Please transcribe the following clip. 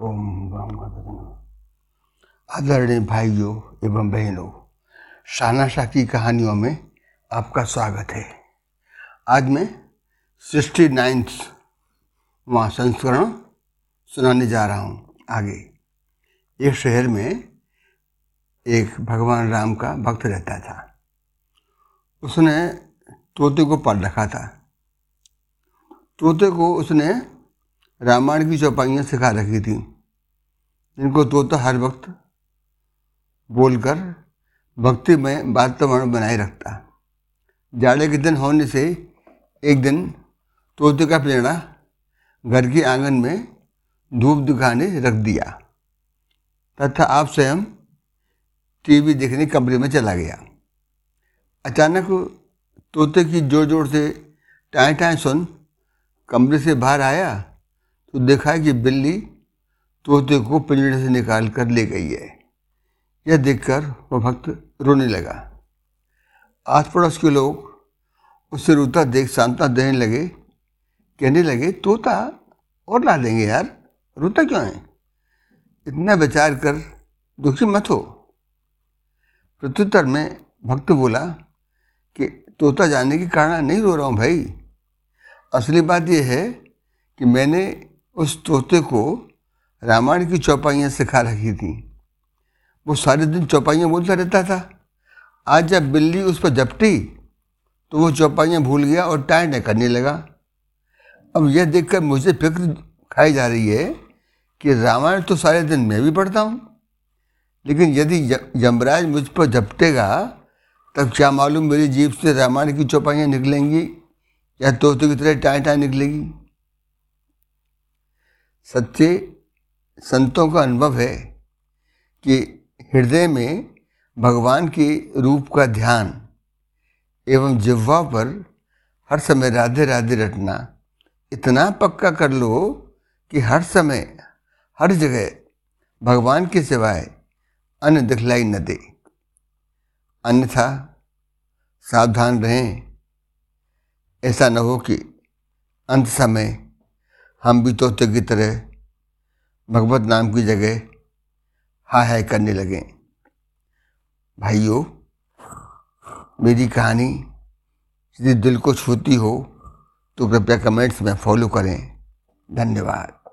ओम आदरणीय भाइयों एवं बहनों शाह की कहानियों में आपका स्वागत है। आज मैं सिक्सटी नाइन्थ वहाँ संस्करण सुनाने जा रहा हूँ आगे। एक शहर में एक भगवान राम का भक्त रहता था। उसने तोते को पढ़ रखा था। तोते को उसने रामायण की चौपाइयाँ सिखा रखी थी। जिनको तोता हर वक्त बोलकर भक्ति में वातावरण बनाए रखता। जाड़े के दिन होने से एक दिन तोते का प्रेरणा घर के आँगन में धूप दिखाने रख दिया तथा आप स्वयं टीवी देखने कमरे में चला गया। अचानक तोते की ज़ोर ज़ोर से टाए टाए सुन कमरे से बाहर आया तो देखा कि बिल्ली तोते को पिंजड़े से निकाल कर ले गई है। यह देखकर वह भक्त रोने लगा। आस पड़ोस के लोग उससे रोता देख सांत्वना देने लगे। कहने लगे, तोता और ला देंगे यार रोता क्यों है? इतना विचार कर दुखी मत हो। प्रत्युत्तर में भक्त बोला कि, तोता जाने के कारण नहीं रो रहा हूँ भाई। असली बात यह है कि मैंने उस तोते को रामायण की चौपाइयाँ सिखा रखी थी। वो सारे दिन चौपाइयाँ बोलता रहता था। आज जब बिल्ली उस पर झपटी तो वो चौपाइयाँ भूल गया और टाइम टाइम करने लगा। अब यह देखकर मुझे फ़िक्र खाई जा रही है कि रामायण तो सारे दिन मैं भी पढ़ता हूँ। लेकिन यदि यमराज मुझ पर झपटेगा, तब क्या मालूम मेरी जीप से रामायण की चौपाइयाँ निकलेंगी या तोते की तरह टाइम टाइम निकलेगी। सच्चे संतों का अनुभव है कि हृदय में भगवान के रूप का ध्यान एवं जिह्वा पर हर समय राधे राधे रटना इतना पक्का कर लो कि हर समय, हर जगह भगवान के सिवाय अन्य दिखलाई न दे। अन्यथा सावधान रहें। ऐसा न हो कि अंत समय हम भी तोते की तरह भगवत नाम की जगह हाय हाय करने लगे। भाइयों, मेरी कहानी यदि दिल को छूती हो तो कृपया कमेंट्स में फॉलो करें। धन्यवाद।